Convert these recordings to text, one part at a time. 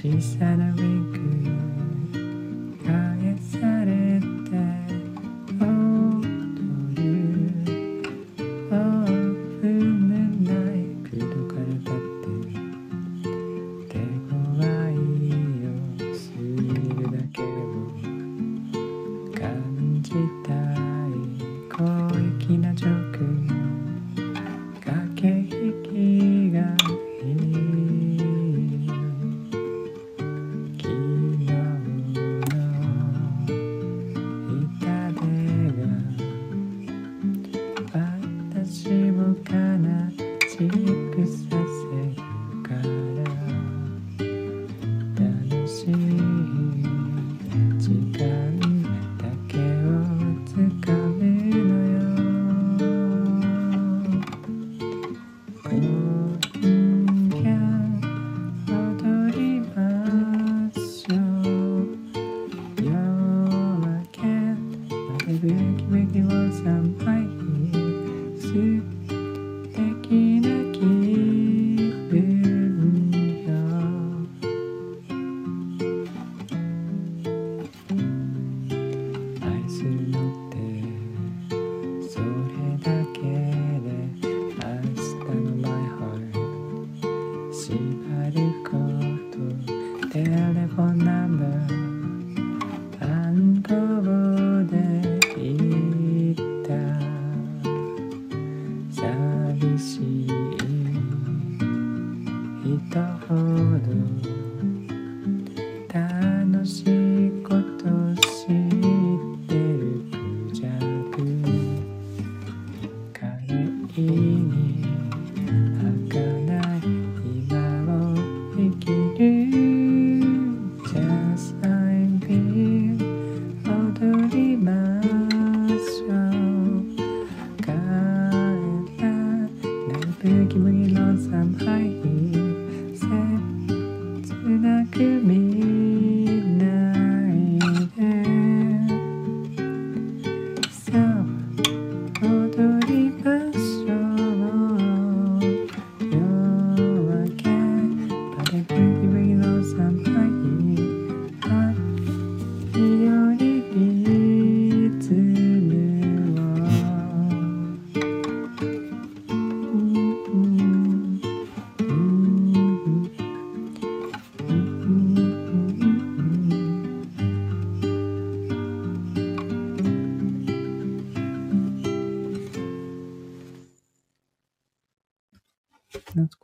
She said, I really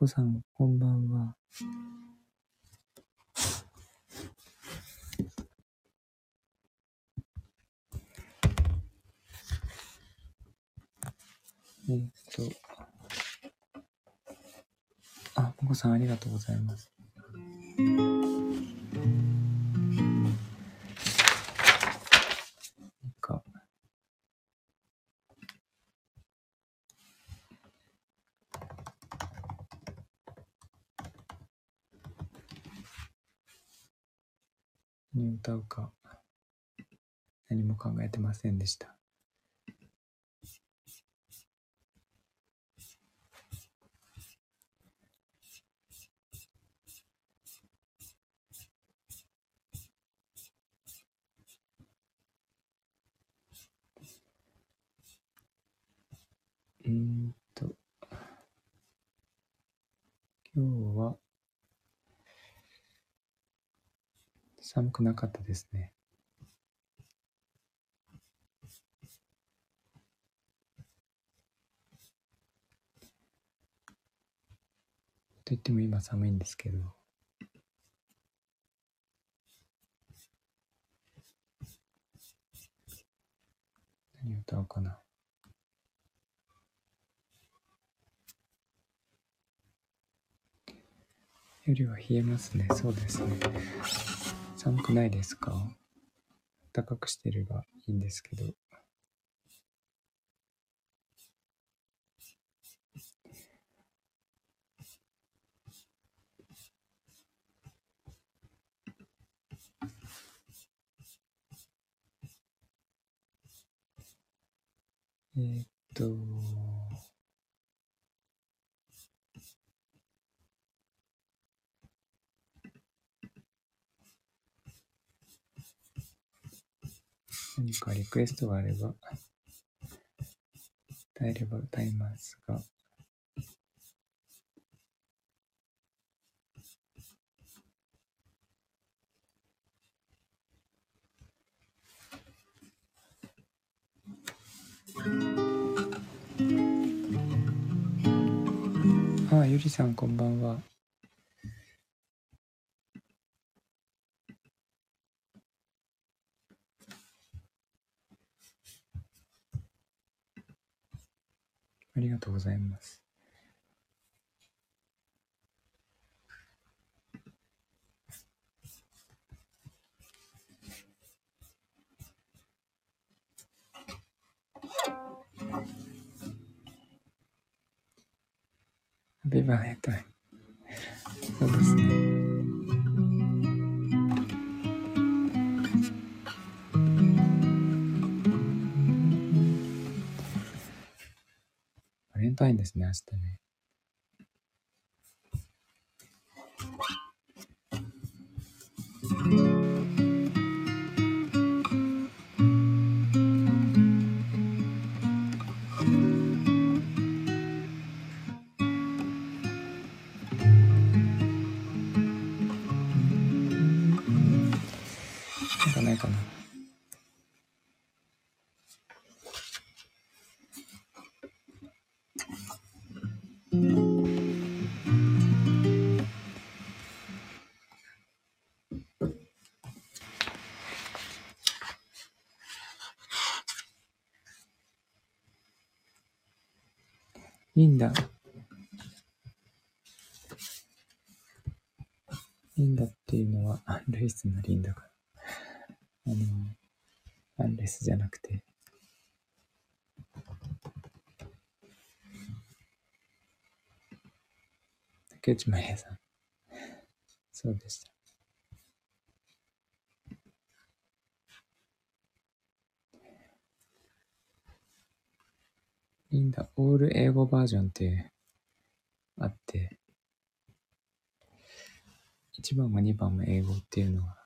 こさん、こんばんは。え、っと。あ、もこさん、ありがとうございます。ませんでした。うんと、今日は寒くなかったですね。っても今寒いんですけど。何歌おうかな。夜は冷えますね。そうですね。寒くないですか？暖かくしてればいいんですけど。えー、っと、何かリクエストがあれば、耐えれば歌いますが。ああ、ゆりさんこんばんは。ありがとうございます。ビバネタイそうですね。バレンタインですね、明日ね。リンダ。リンダっていうのは、アンルイスのリンダかな。あの、アンレスじゃなくて、竹内まりやさん。そうでした。だ、オール英語バージョンってあって、1番も2番も英語っていうのは、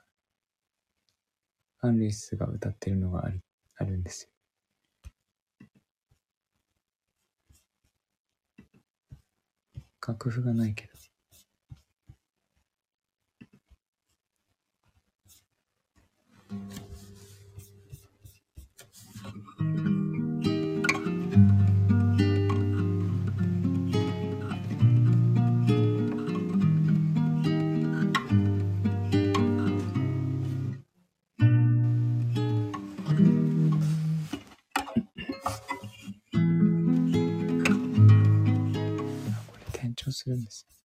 アン・ルイスが歌ってるのがあるあるんですよ。楽譜がないけど。Blessings.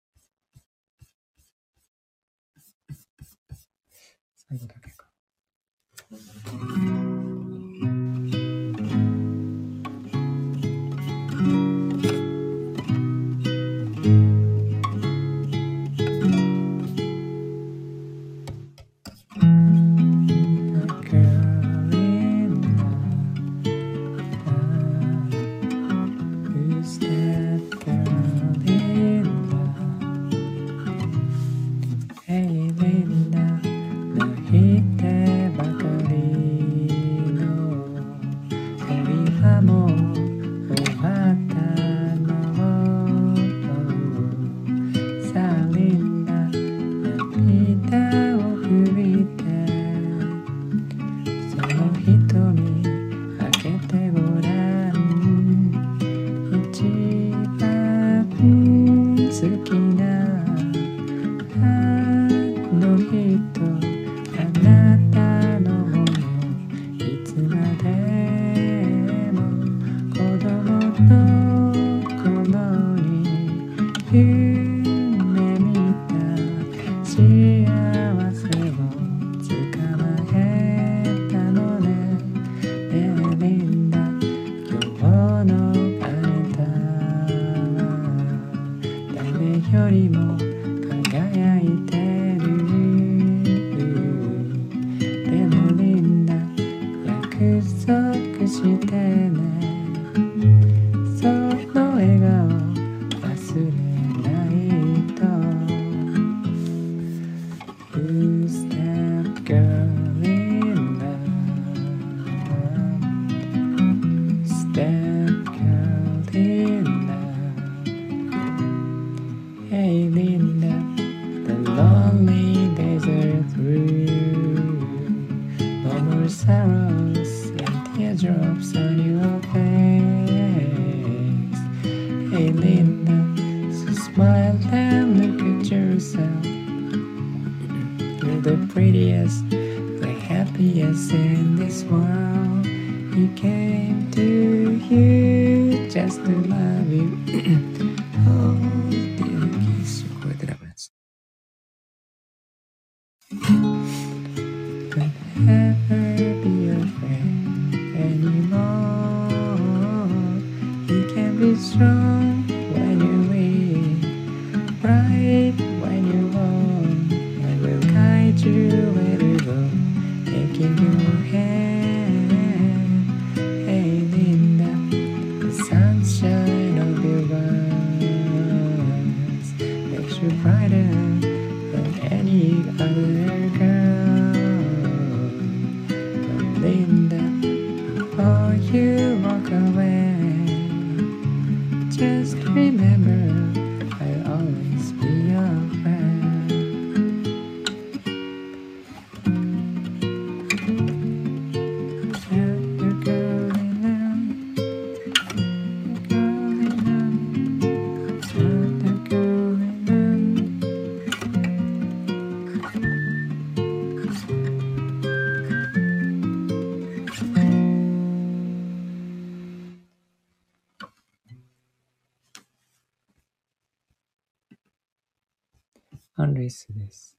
アン・ルイスです。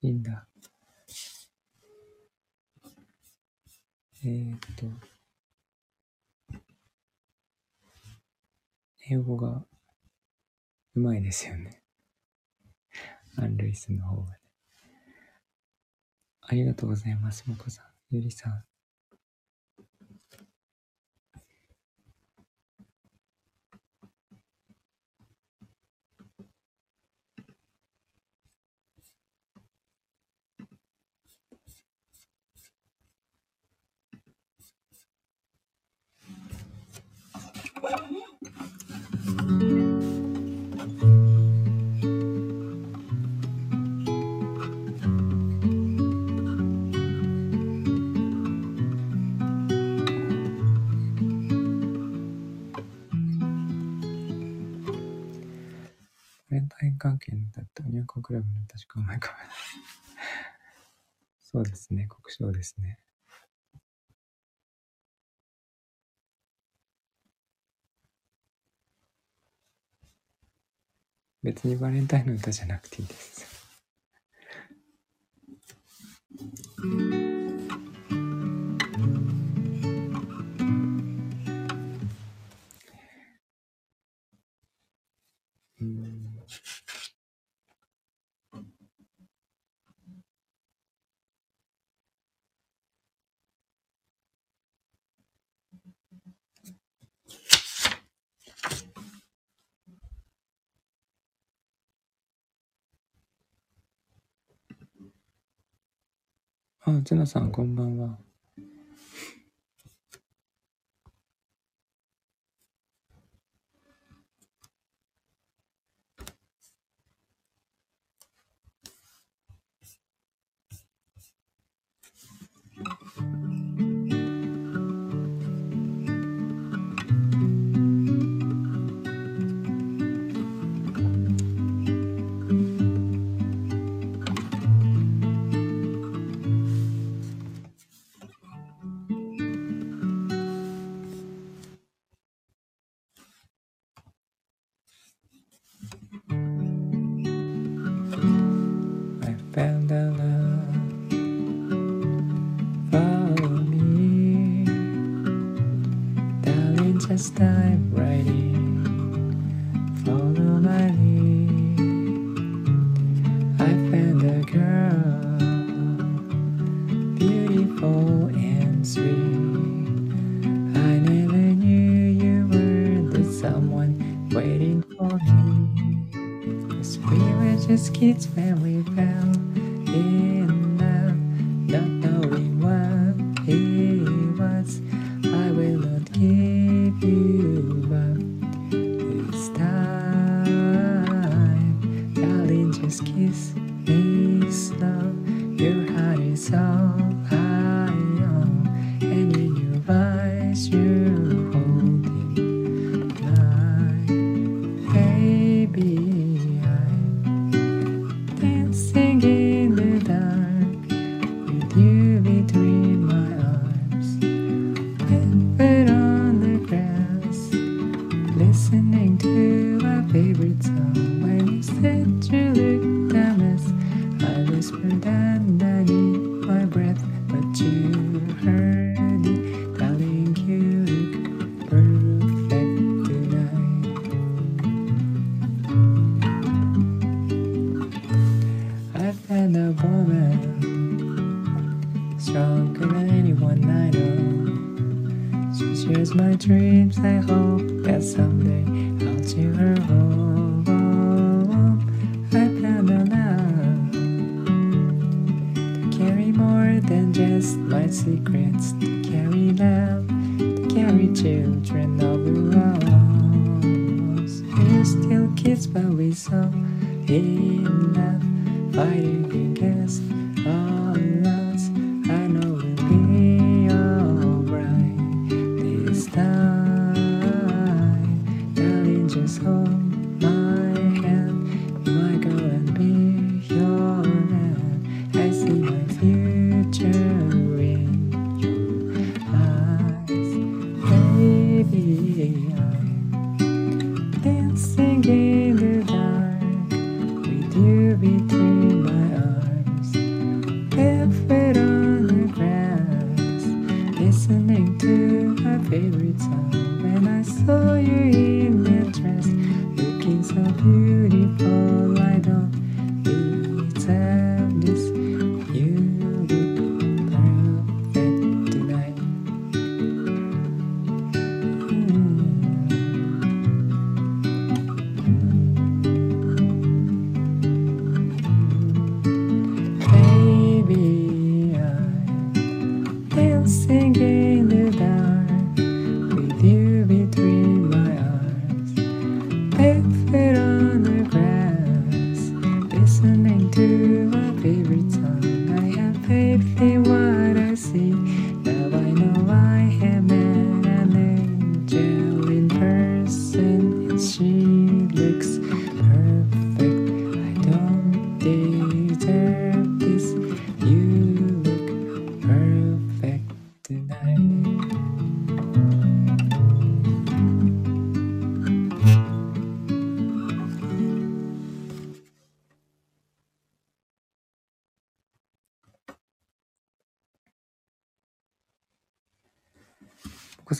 いいんだ。えー、っと、英語がうまいですよね。アン・ルイスの方がね。ありがとうございます、もこさん。ゆりさん。バレンタイン関係の歌って、オニオンコンクラブの歌しか思いか。そうですね、国章ですね。別にバレンタインの歌じゃなくていいです。あ、ツナさん、こんばんは。kids' family. Shares my dreams. I hope that someday I'll take her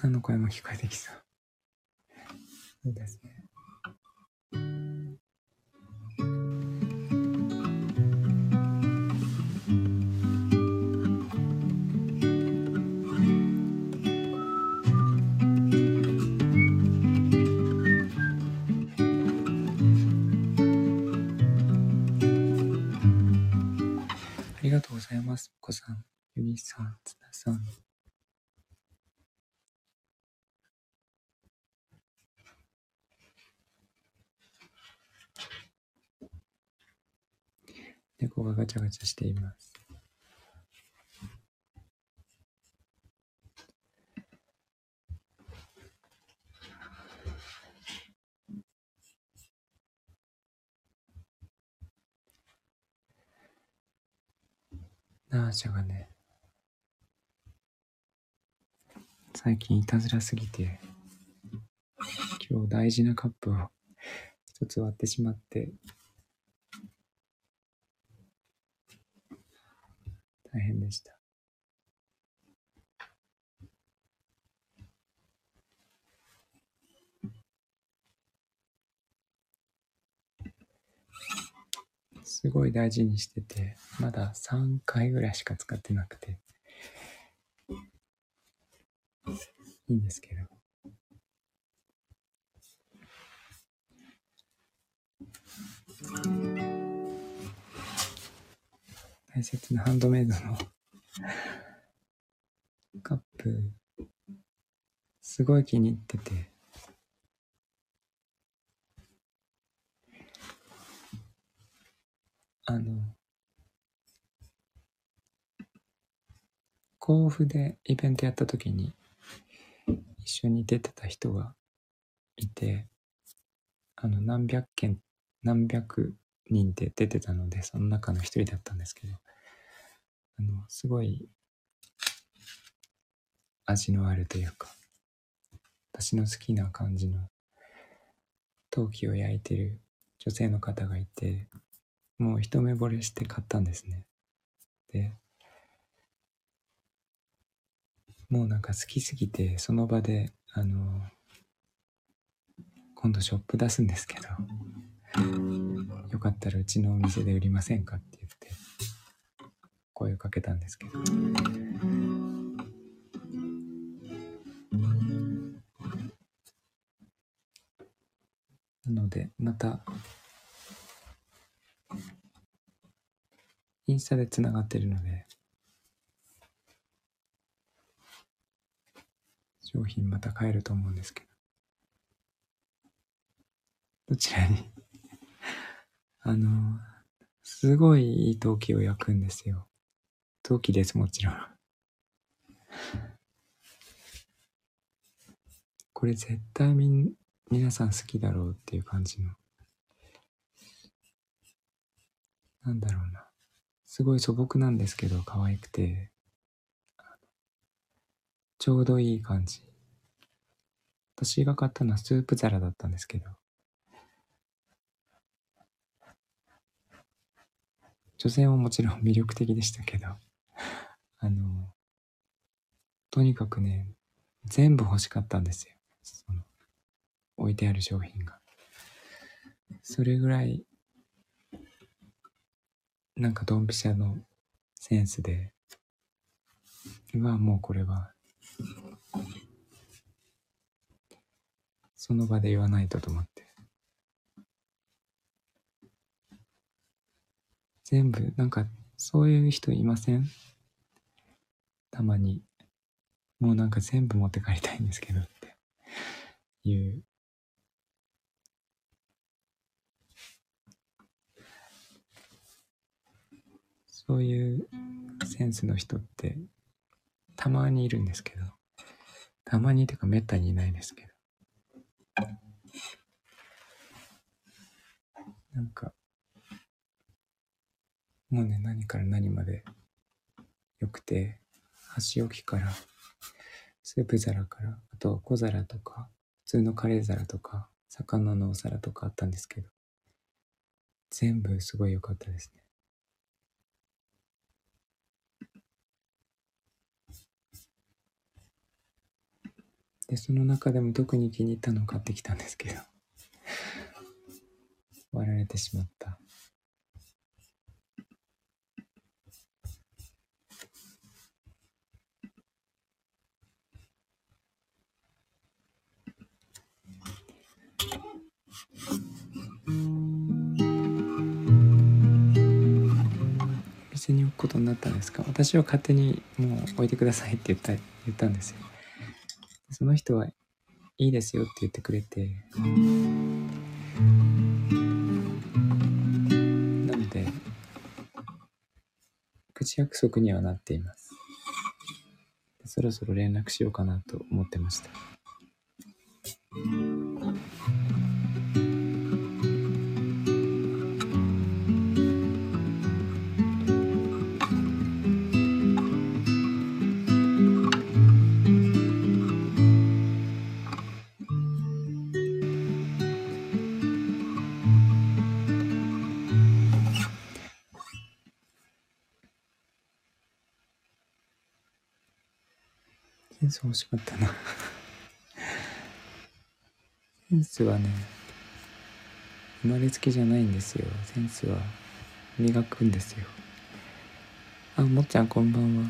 さんの声も聞こえてきそう。そうですね。ありがとうございます。お子さん、ゆりさん、つなさん。猫がガチャガチャしています。ナーシャがね、最近いたずらすぎて、今日大事なカップを一つ割ってしまって、大変でした。すごい大事にしてて、まだ3回ぐらいしか使ってなくて、いいんですけど。大切なハンドメイドのカップ、すごい気に入ってて、あの、甲府でイベントやった時に一緒に出てた人がいて、あの、何百件、何百人で出てたので、その中の一人だったんですけど、あの、すごい味のあるというか、私の好きな感じの陶器を焼いてる女性の方がいて、もう一目惚れして買ったんですね。で、もうなんか好きすぎて、その場で、あの、今度ショップ出すんですけど、よかったらうちのお店で売りませんかって言って、声をかけたんですけど。なので、また、インスタでつながってるので、商品また買えると思うんですけど。どちらにあの、すごいいい陶器を焼くんですよ。陶器です、もちろん。これ絶対みん、皆さん好きだろうっていう感じの。なんだろうな。すごい素朴なんですけど、可愛くて、ちょうどいい感じ。私が買ったのはスープ皿だったんですけど、女性ももちろん魅力的でしたけど、あの、とにかくね、全部欲しかったんですよ。その置いてある商品が。それぐらい、なんかドンピシャのセンスで、うわ、もうこれは、その場で言わないとと思って。全部、なんか、そういう人いません？たまに。もうなんか全部持って帰りたいんですけどっていう。そういうセンスの人ってたまにいるんですけど、たまにっていうかめったにいないですけど。なんか、もうね、何から何まで良くて、箸置きから、スープ皿から、あと小皿とか、普通のカレー皿とか、魚のお皿とかあったんですけど、全部すごい良かったですね。で、その中でも特に気に入ったのを買ってきたんですけど、割られてしまった。店に置くことになったんですか？私は勝手にもう置いてくださいって言った言ったんですよ。その人はいいですよって言ってくれて。なので口約束にはなっています。そろそろ連絡しようかなと思ってました。センス欲しかったな センスはね、生まれつきじゃないんですよ。センスは磨くんですよ。あ、もっちゃんこんばんは。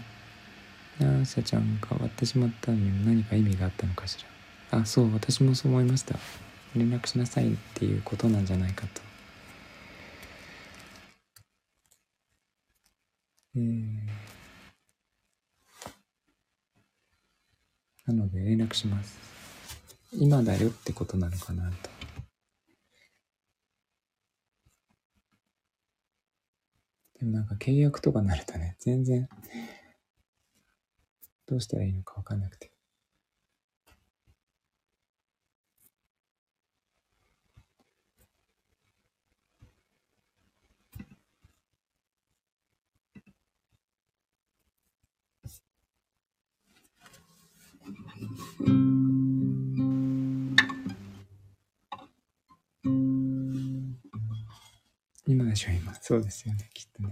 あーしゃちゃん変わってしまったのに何か意味があったのかしら。あ、そう、私もそう思いました。連絡しなさいっていうことなんじゃないかと。えーなします。今だよってことなのかなと。でもなんか契約とかなるとね、全然どうしたらいいのかわかんなくて。そうですよね、きっとね。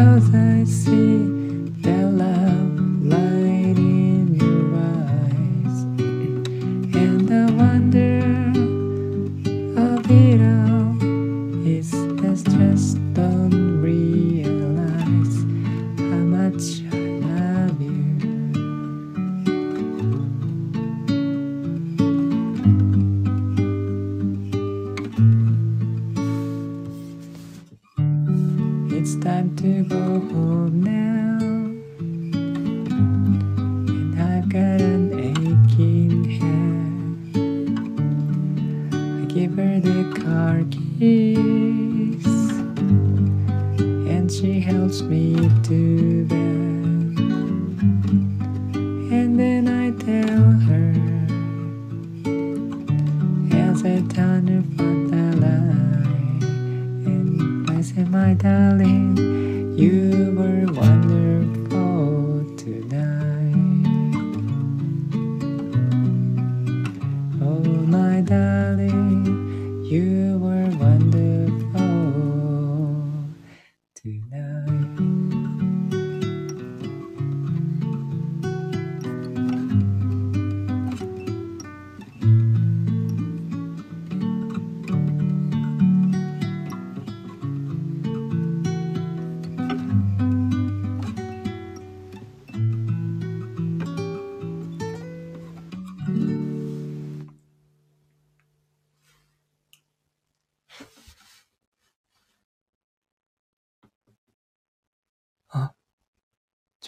Because I see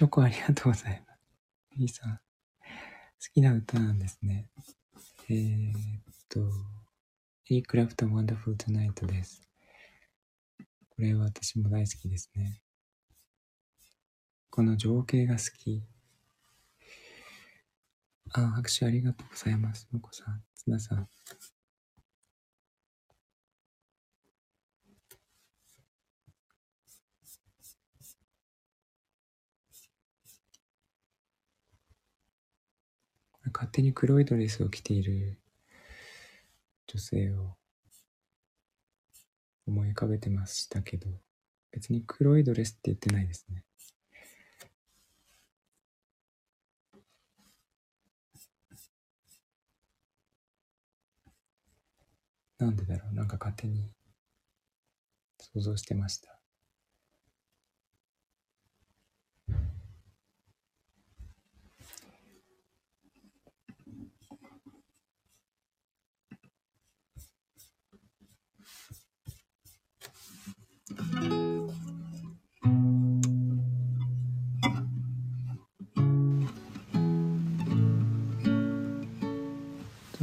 チョコありがとうございます。リーさん、好きな歌なんですね。えー、っと、エリック・クラプトン Wonderful Tonight です。これは私も大好きですね。この情景が好き。あ、拍手ありがとうございます。もこさん、つなさん。勝手に黒いドレスを着ている女性を思い浮かべてましたけど、別に黒いドレスって言ってないですね。なんでだろう？なんか勝手に想像してました。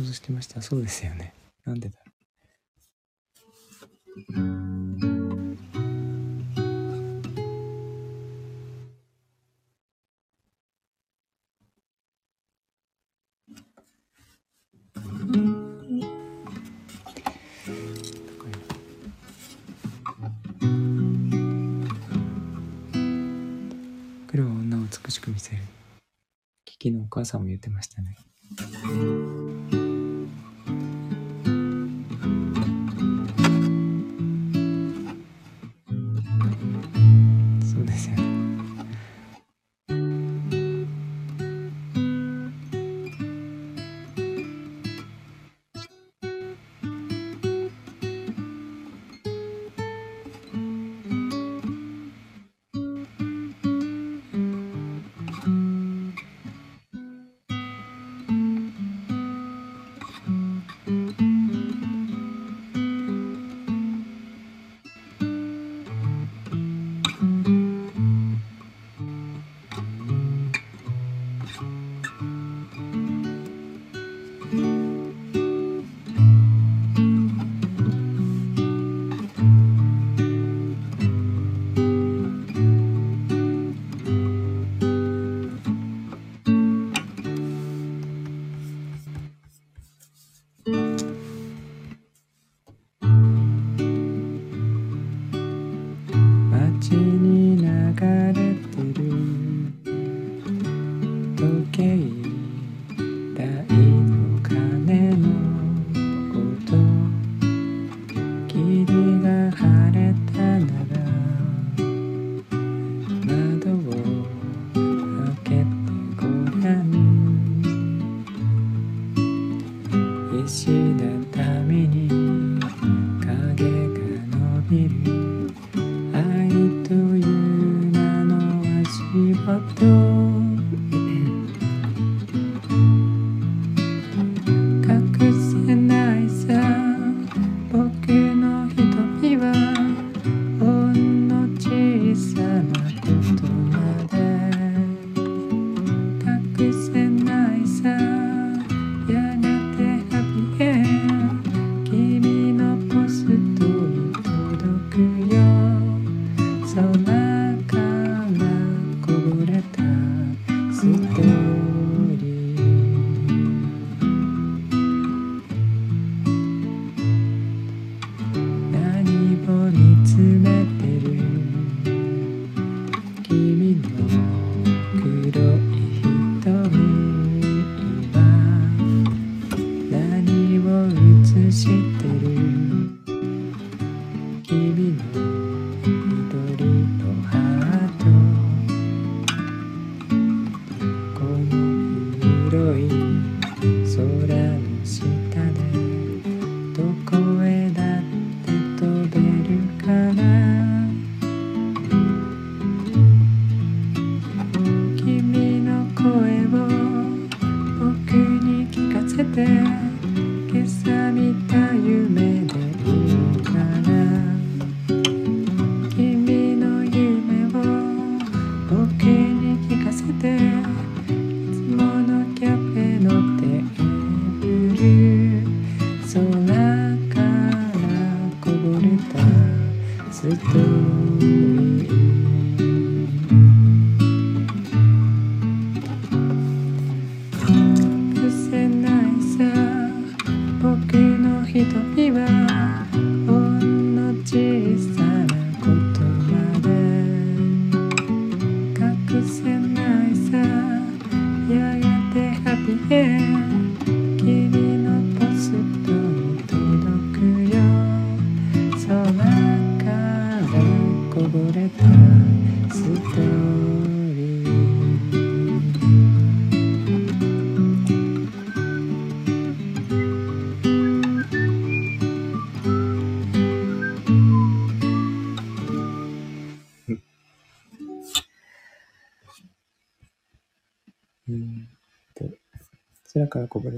想してました。そうですよね。なんでだろう。黒は女を美しく見せる。キキのお母さんも言ってましたね。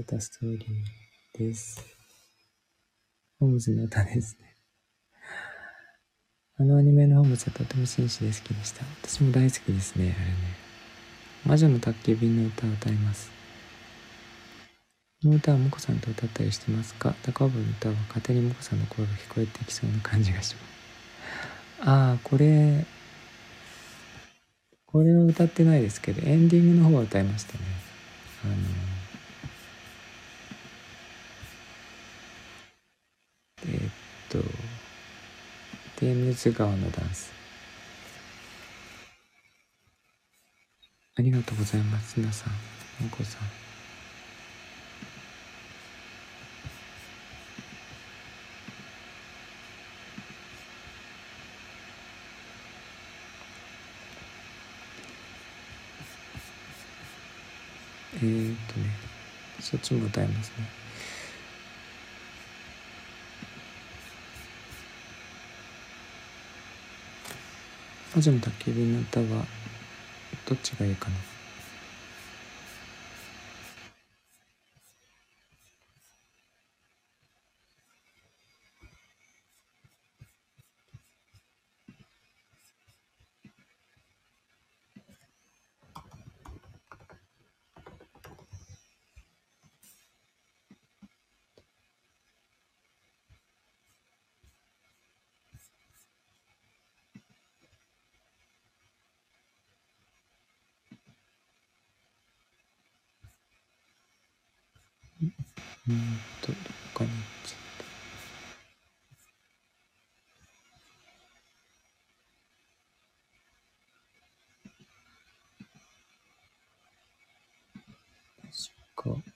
れたストーリーです。ホームズの歌ですね。あのアニメのホームズはとても紳士で好きでした。私も大好きですね、あれね。魔女の宅急便の歌を歌います。この歌はもこさんと歌ったりしてますか？高尾の歌は勝手にモコさんの声が聞こえてきそうな感じがします。ああ、これ、これは歌ってないですけど、エンディングの方は歌いましたね。あのテムズ川のダンス。ありがとうございます皆さんお子さん。えー、っとねそっちも歌いますね。魔女の宅急便の歌はどっちがいいかなうんとどっかに行っちゃった確か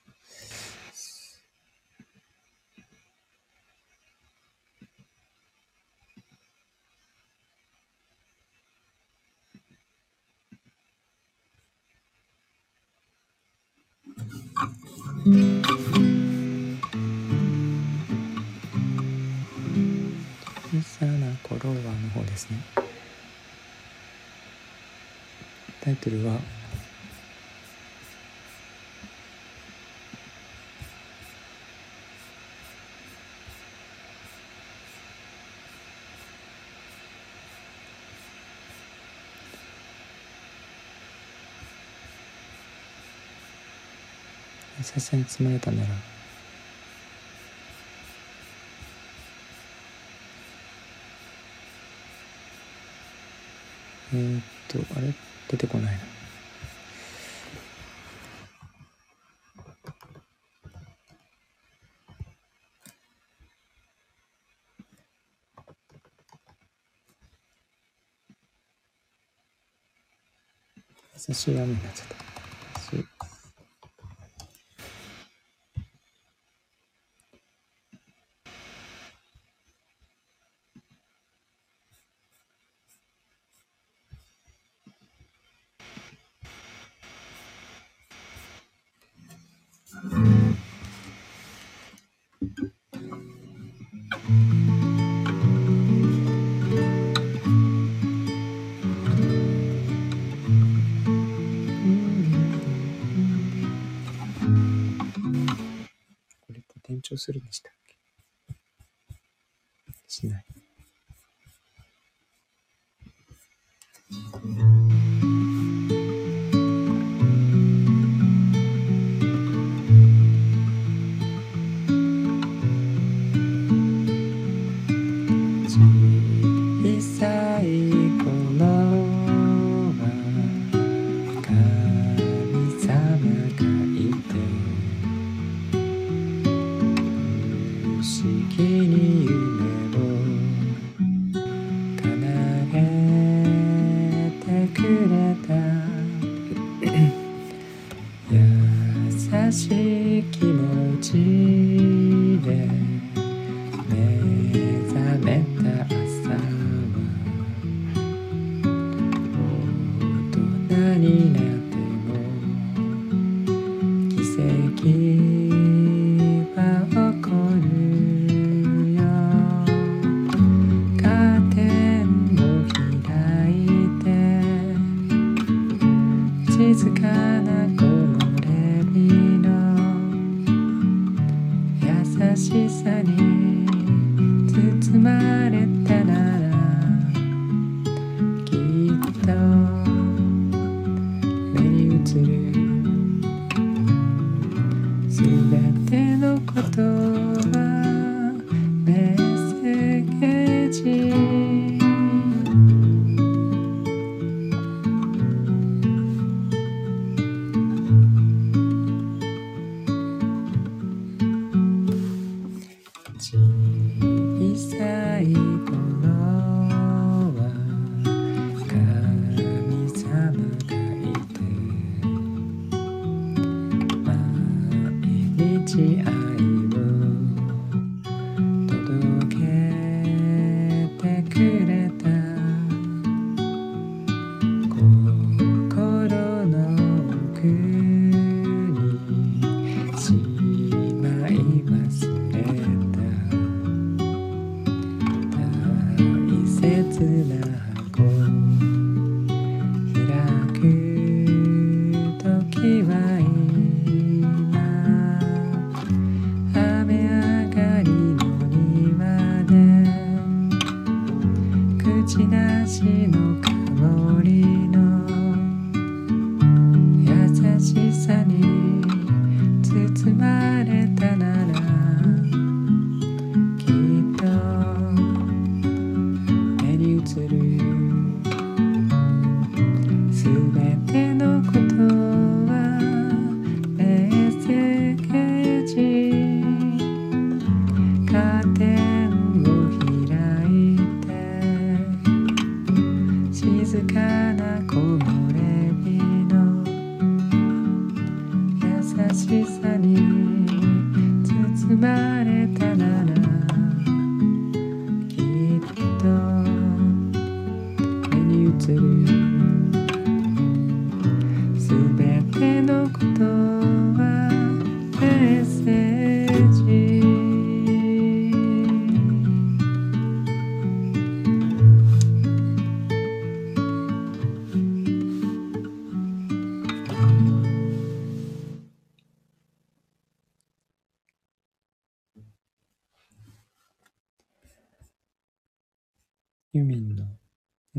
小さな頃はの方ですね。タイトルは優しさに包まれたな。らえー、っとあれ？出てこないな。優しい雨になっちゃった。するんでした。思議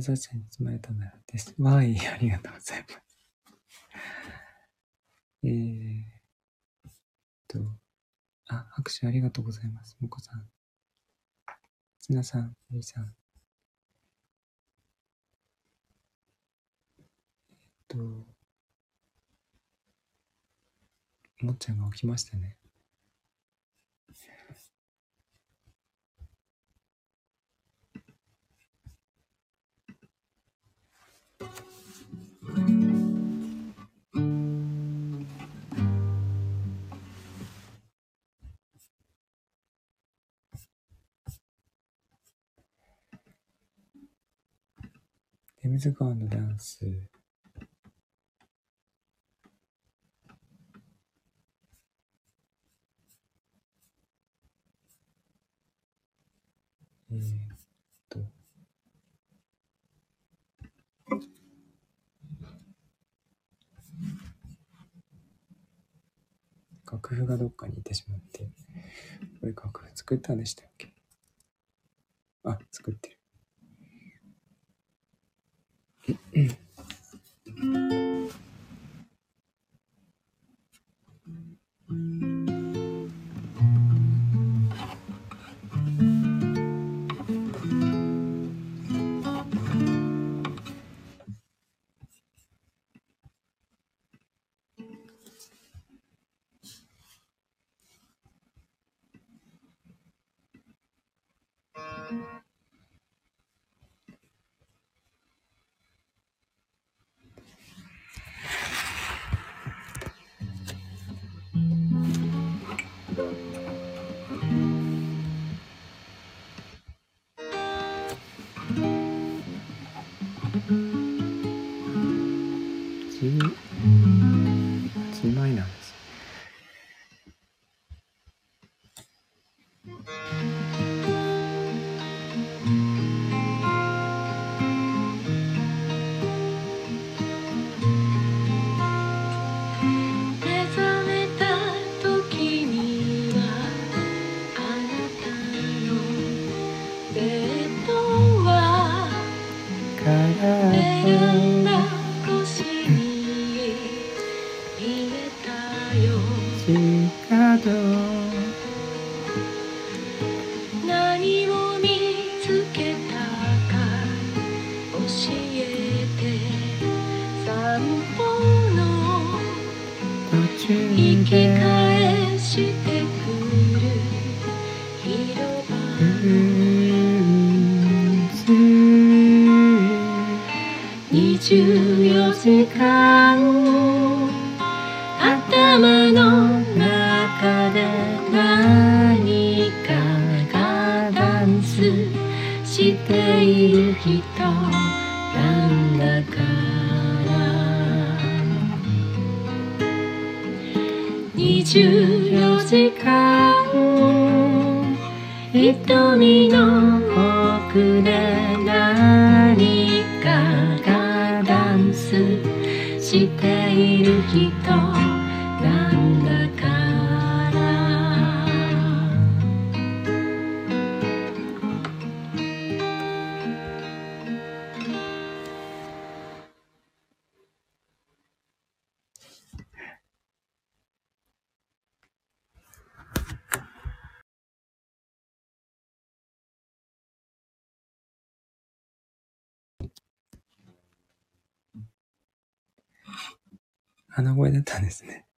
優しさに包まれたならです。わーい、ありがとうございます。えーっと、あ、拍手ありがとうございます。もこさん。つなさん、ゆいさん。えっと、もっちゃんが起きましたね。テムズ川のダンス。えーっと。楽譜がどっかにいてしまって。これ楽譜作ったんでしたっけ？あ、作ってる。鼻声だったんですね。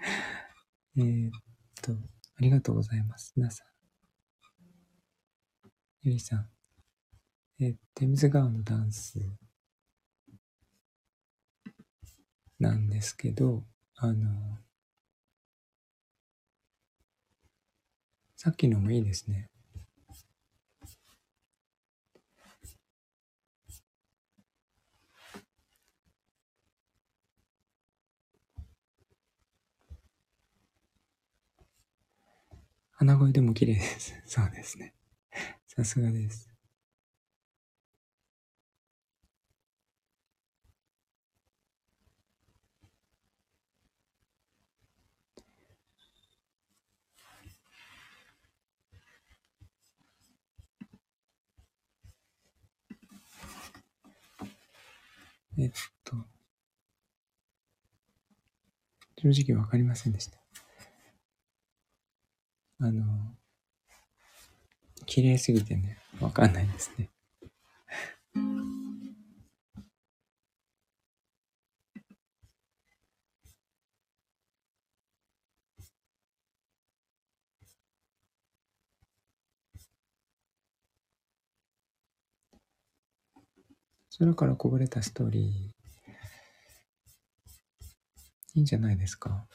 えっと、ありがとうございます。皆さん。ゆりさん。えー、テムズ川のダンスなんですけど、あの、さっきのもいいですね。鼻声でも綺麗です。そうですね。さすがです。えっと、正直わかりませんでした。あの、綺麗すぎてね、わかんないですね。空からこぼれたストーリー、いいんじゃないですか？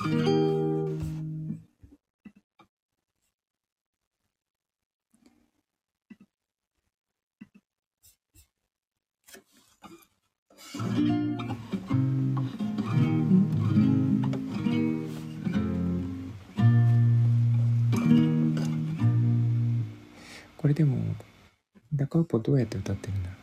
これでも、ダカウポどうやって歌ってるんだ。ろう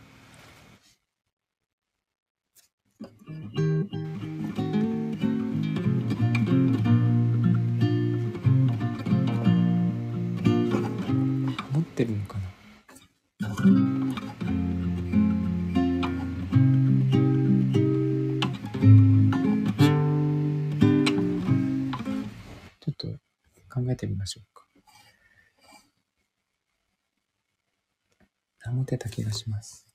ってるのかなちょっと考えてみましょうか。保てた気がします。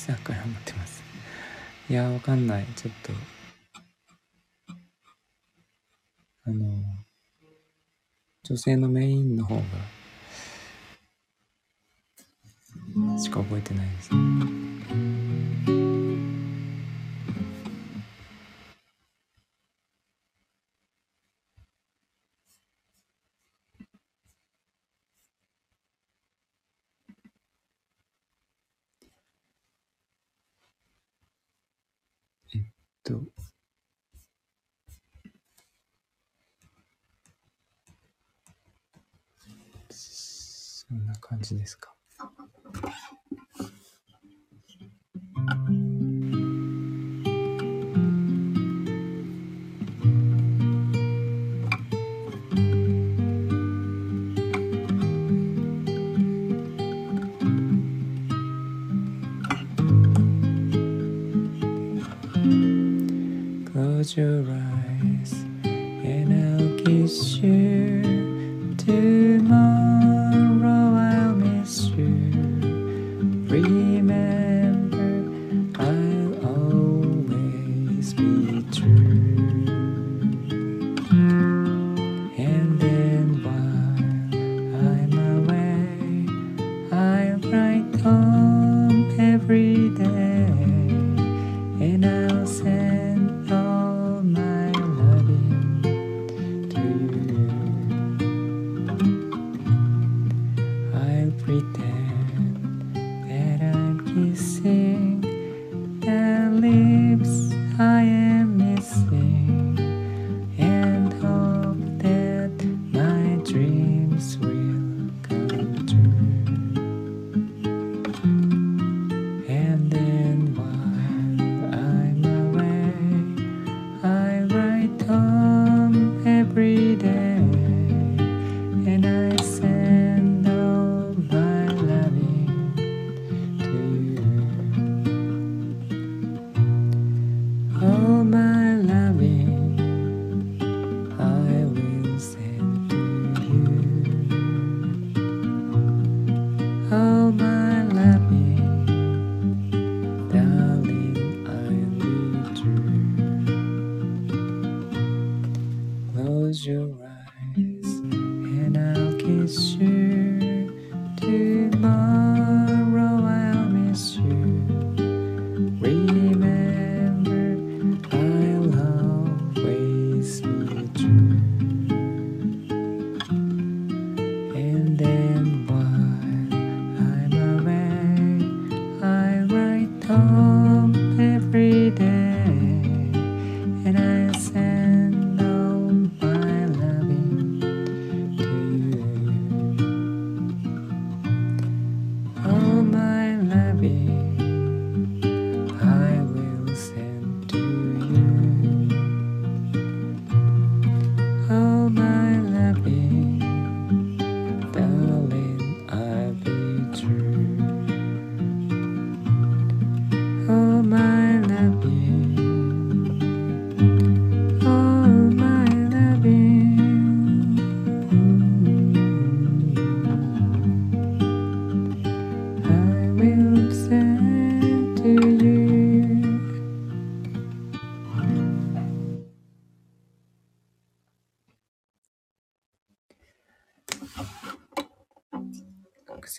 さから思ってます。いやー、わかんない。ちょっと。あの、女性のメインの方が、しか覚えてないです。ねじですか？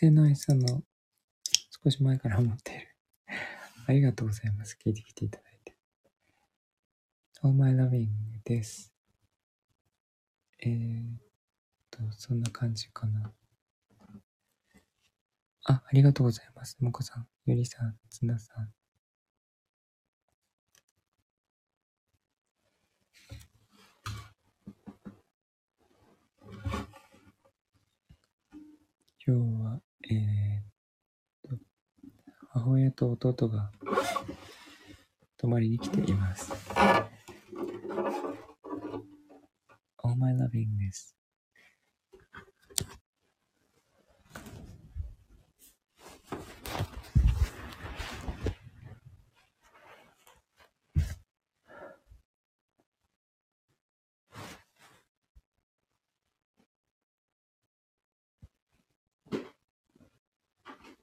癖の餌の少し前から思っている。ありがとうございます。聞いてきていただいて。All My Loving です。えー、っと、そんな感じかな。あ、ありがとうございます。もこさん、ゆりさん、つなさん。今日、えー、と、母親と弟が泊まりに来ています。All My Loving です。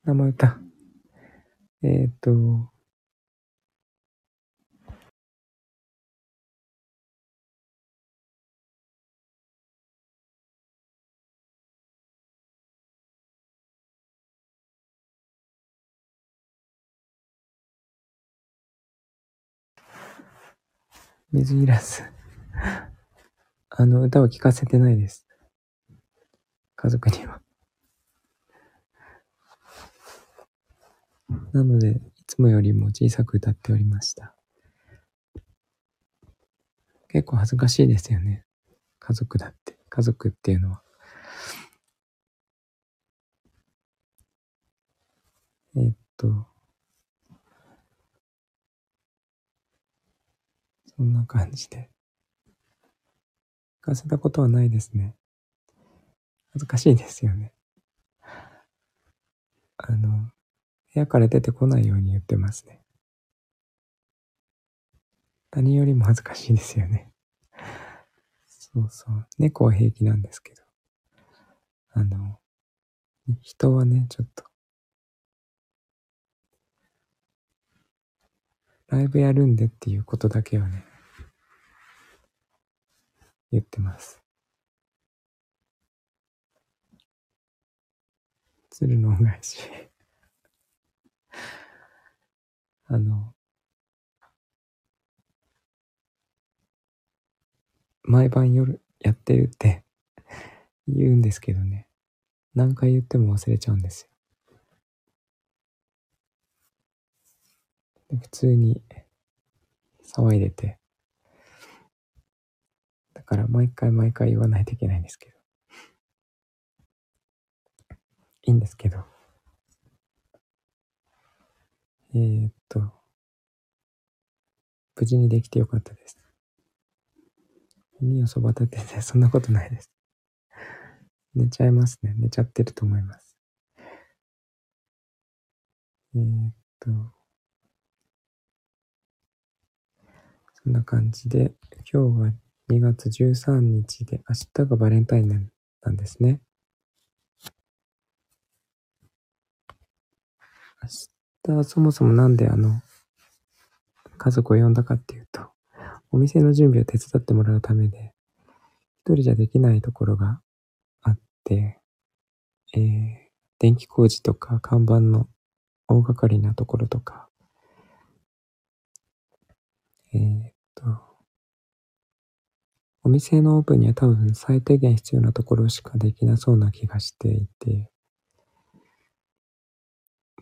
生歌。えーっと、水いらず。あの、歌は聴かせてないです。家族には。なので、いつもよりも小さく歌っておりました。結構恥ずかしいですよね。家族だって。家族っていうのは。えっと、そんな感じで。聞かせたことはないですね。恥ずかしいですよね。あの、部屋から出てこないように言ってますね。他人よりも恥ずかしいですよね。そうそう。猫は平気なんですけど。あの、人はね、ちょっと。ライブやるんでっていうことだけはね、言ってます。鶴の恩返し。あの、毎晩夜やってるって 言うんですけどね。何回言っても忘れちゃうんですよ。普通に騒いでて。だから毎回毎回言わないといけないんですけど。いいんですけど。えー、っと、無事にできてよかったです。耳をそば立てて、そんなことないです。寝ちゃいますね。寝ちゃってると思います。えー、っと、そんな感じで、今日は2月13日で、明日がバレンタインなんですね。明日日そもそもなんであの、家族を呼んだかっていうと、お店の準備を手伝ってもらうためで、一人じゃできないところがあって、えー、電気工事とか看板の大掛かりなところとか、えー、っと、お店のオープンには多分最低限必要なところしかできなそうな気がしていて、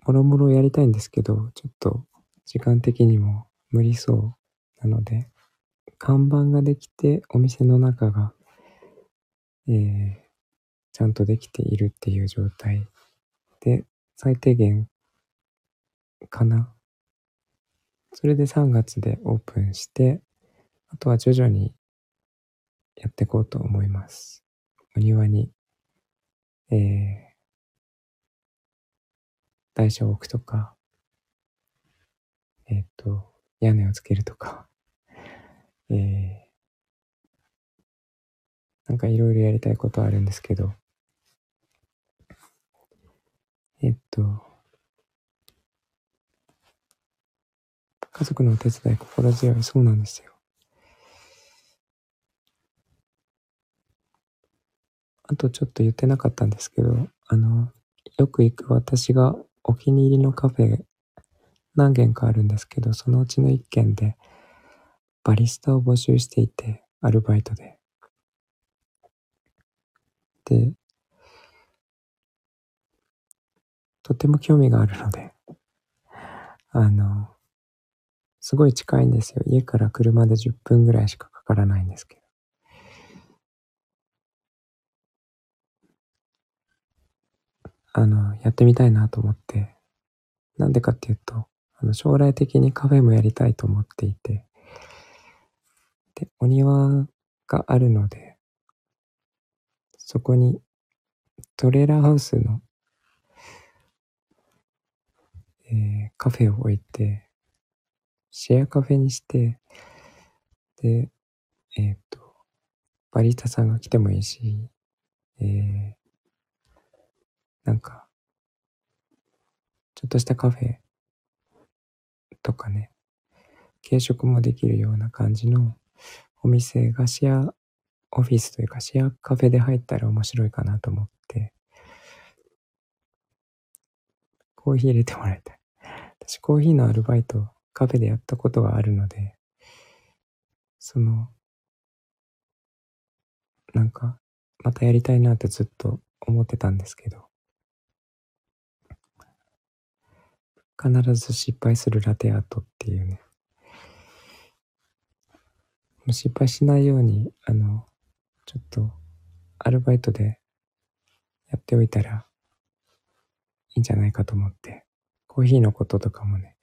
もろもろやりたいんですけど、ちょっと時間的にも無理そうなので、看板ができてお店の中が、えー、ちゃんとできているっていう状態で、最低限かな。それで3月でオープンして、あとは徐々にやっていこうと思います。お庭に、えー、台車を置くとか、えっ、ー、と、屋根をつけるとか、えー、なんかいろいろやりたいことあるんですけど、えっ、ー、と、家族のお手伝い心強い、そうなんですよ。あとちょっと言ってなかったんですけど、あの、よく行く私がお気に入りのカフェ何軒かあるんですけど、そのうちの一軒でバリスタを募集していて、アルバイトで。で、とても興味があるので、あの、すごい近いんですよ。家から車で10分ぐらいしかかからないんですけど。あの、やってみたいなと思って、なんでかっていうと、あの、将来的にカフェもやりたいと思っていて、で、お庭があるので、そこにトレーラーハウスの、えー、カフェを置いて、シェアカフェにして、で、えっ、ー、と、バリスタさんが来てもいいし、えー、なんか、ちょっとしたカフェとかね、軽食もできるような感じのお店がシェアオフィスというかシェアカフェで入ったら面白いかなと思って、コーヒー入れてもらいたい。私コーヒーのアルバイトカフェでやったことがあるので、その、なんか、またやりたいなってずっと思ってたんですけど、必ず失敗するラテアートっていうね。失敗しないように、あの、ちょっと、アルバイトでやっておいたらいいんじゃないかと思って、コーヒーのこととかもね、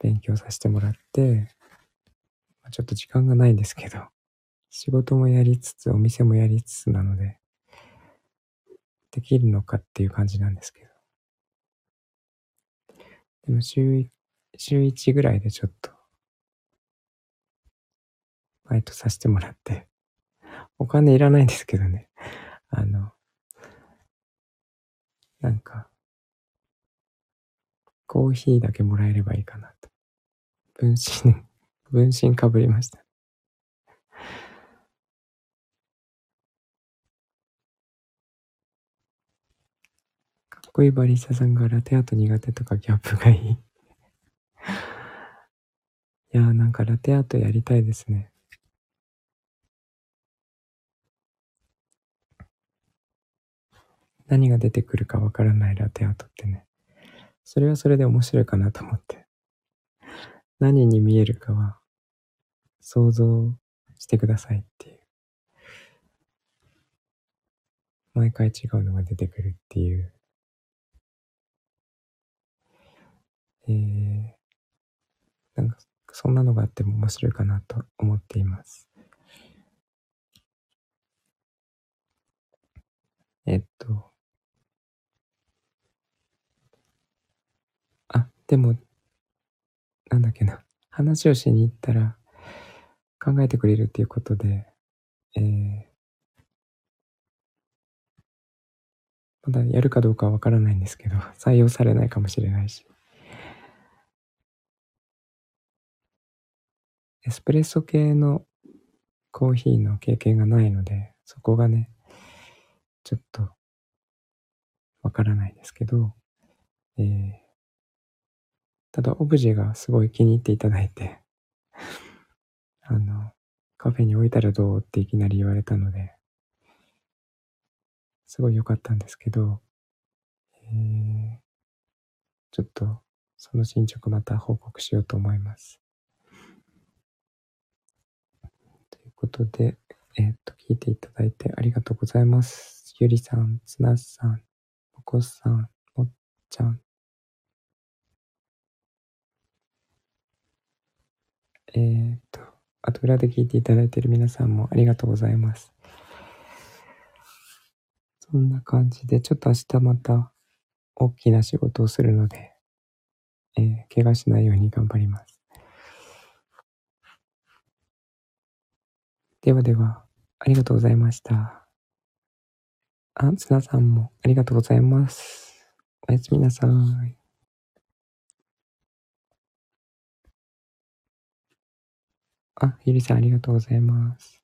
勉強させてもらって、ちょっと時間がないんですけど、仕事もやりつつ、お店もやりつつなので、できるのかっていう感じなんですけど。でも週、週1ぐらいでちょっと、バイトさせてもらって、お金いらないんですけどね。あの、なんか、コーヒーだけもらえればいいかなと。分身、分身かぶりました。こいいバリスタさんがラテアート苦手とかギャップがいいいやーなんかラテアートやりたいですね。何が出てくるかわからないラテアートってね。それはそれで面白いかなと思って。何に見えるかは想像してくださいっていう。毎回違うのが出てくるっていうえー、なんか、そんなのがあっても面白いかなと思っています。えっと、あ、でも、なんだっけな、話をしに行ったら考えてくれるっていうことで、えー、まだやるかどうかはわからないんですけど、採用されないかもしれないし。エスプレッソ系のコーヒーの経験がないので、そこがね、ちょっとわからないですけど、えー、ただオブジェがすごい気に入っていただいて、あの、カフェに置いたらどうっていきなり言われたので、すごい良かったんですけど、えー、ちょっとその進捗また報告しようと思います。ということで、えっ、と、聞いていただいてありがとうございます。ゆりさん、つなさん、おこさん、もっちゃん。えっ、と、あと裏で聞いていただいている皆さんもありがとうございます。そんな感じで、ちょっと明日また大きな仕事をするので、えー、怪我しないように頑張ります。ではでは、ありがとうございました。あ、つなさんもありがとうございます。おやすみなさい。あ、ゆりさんありがとうございます。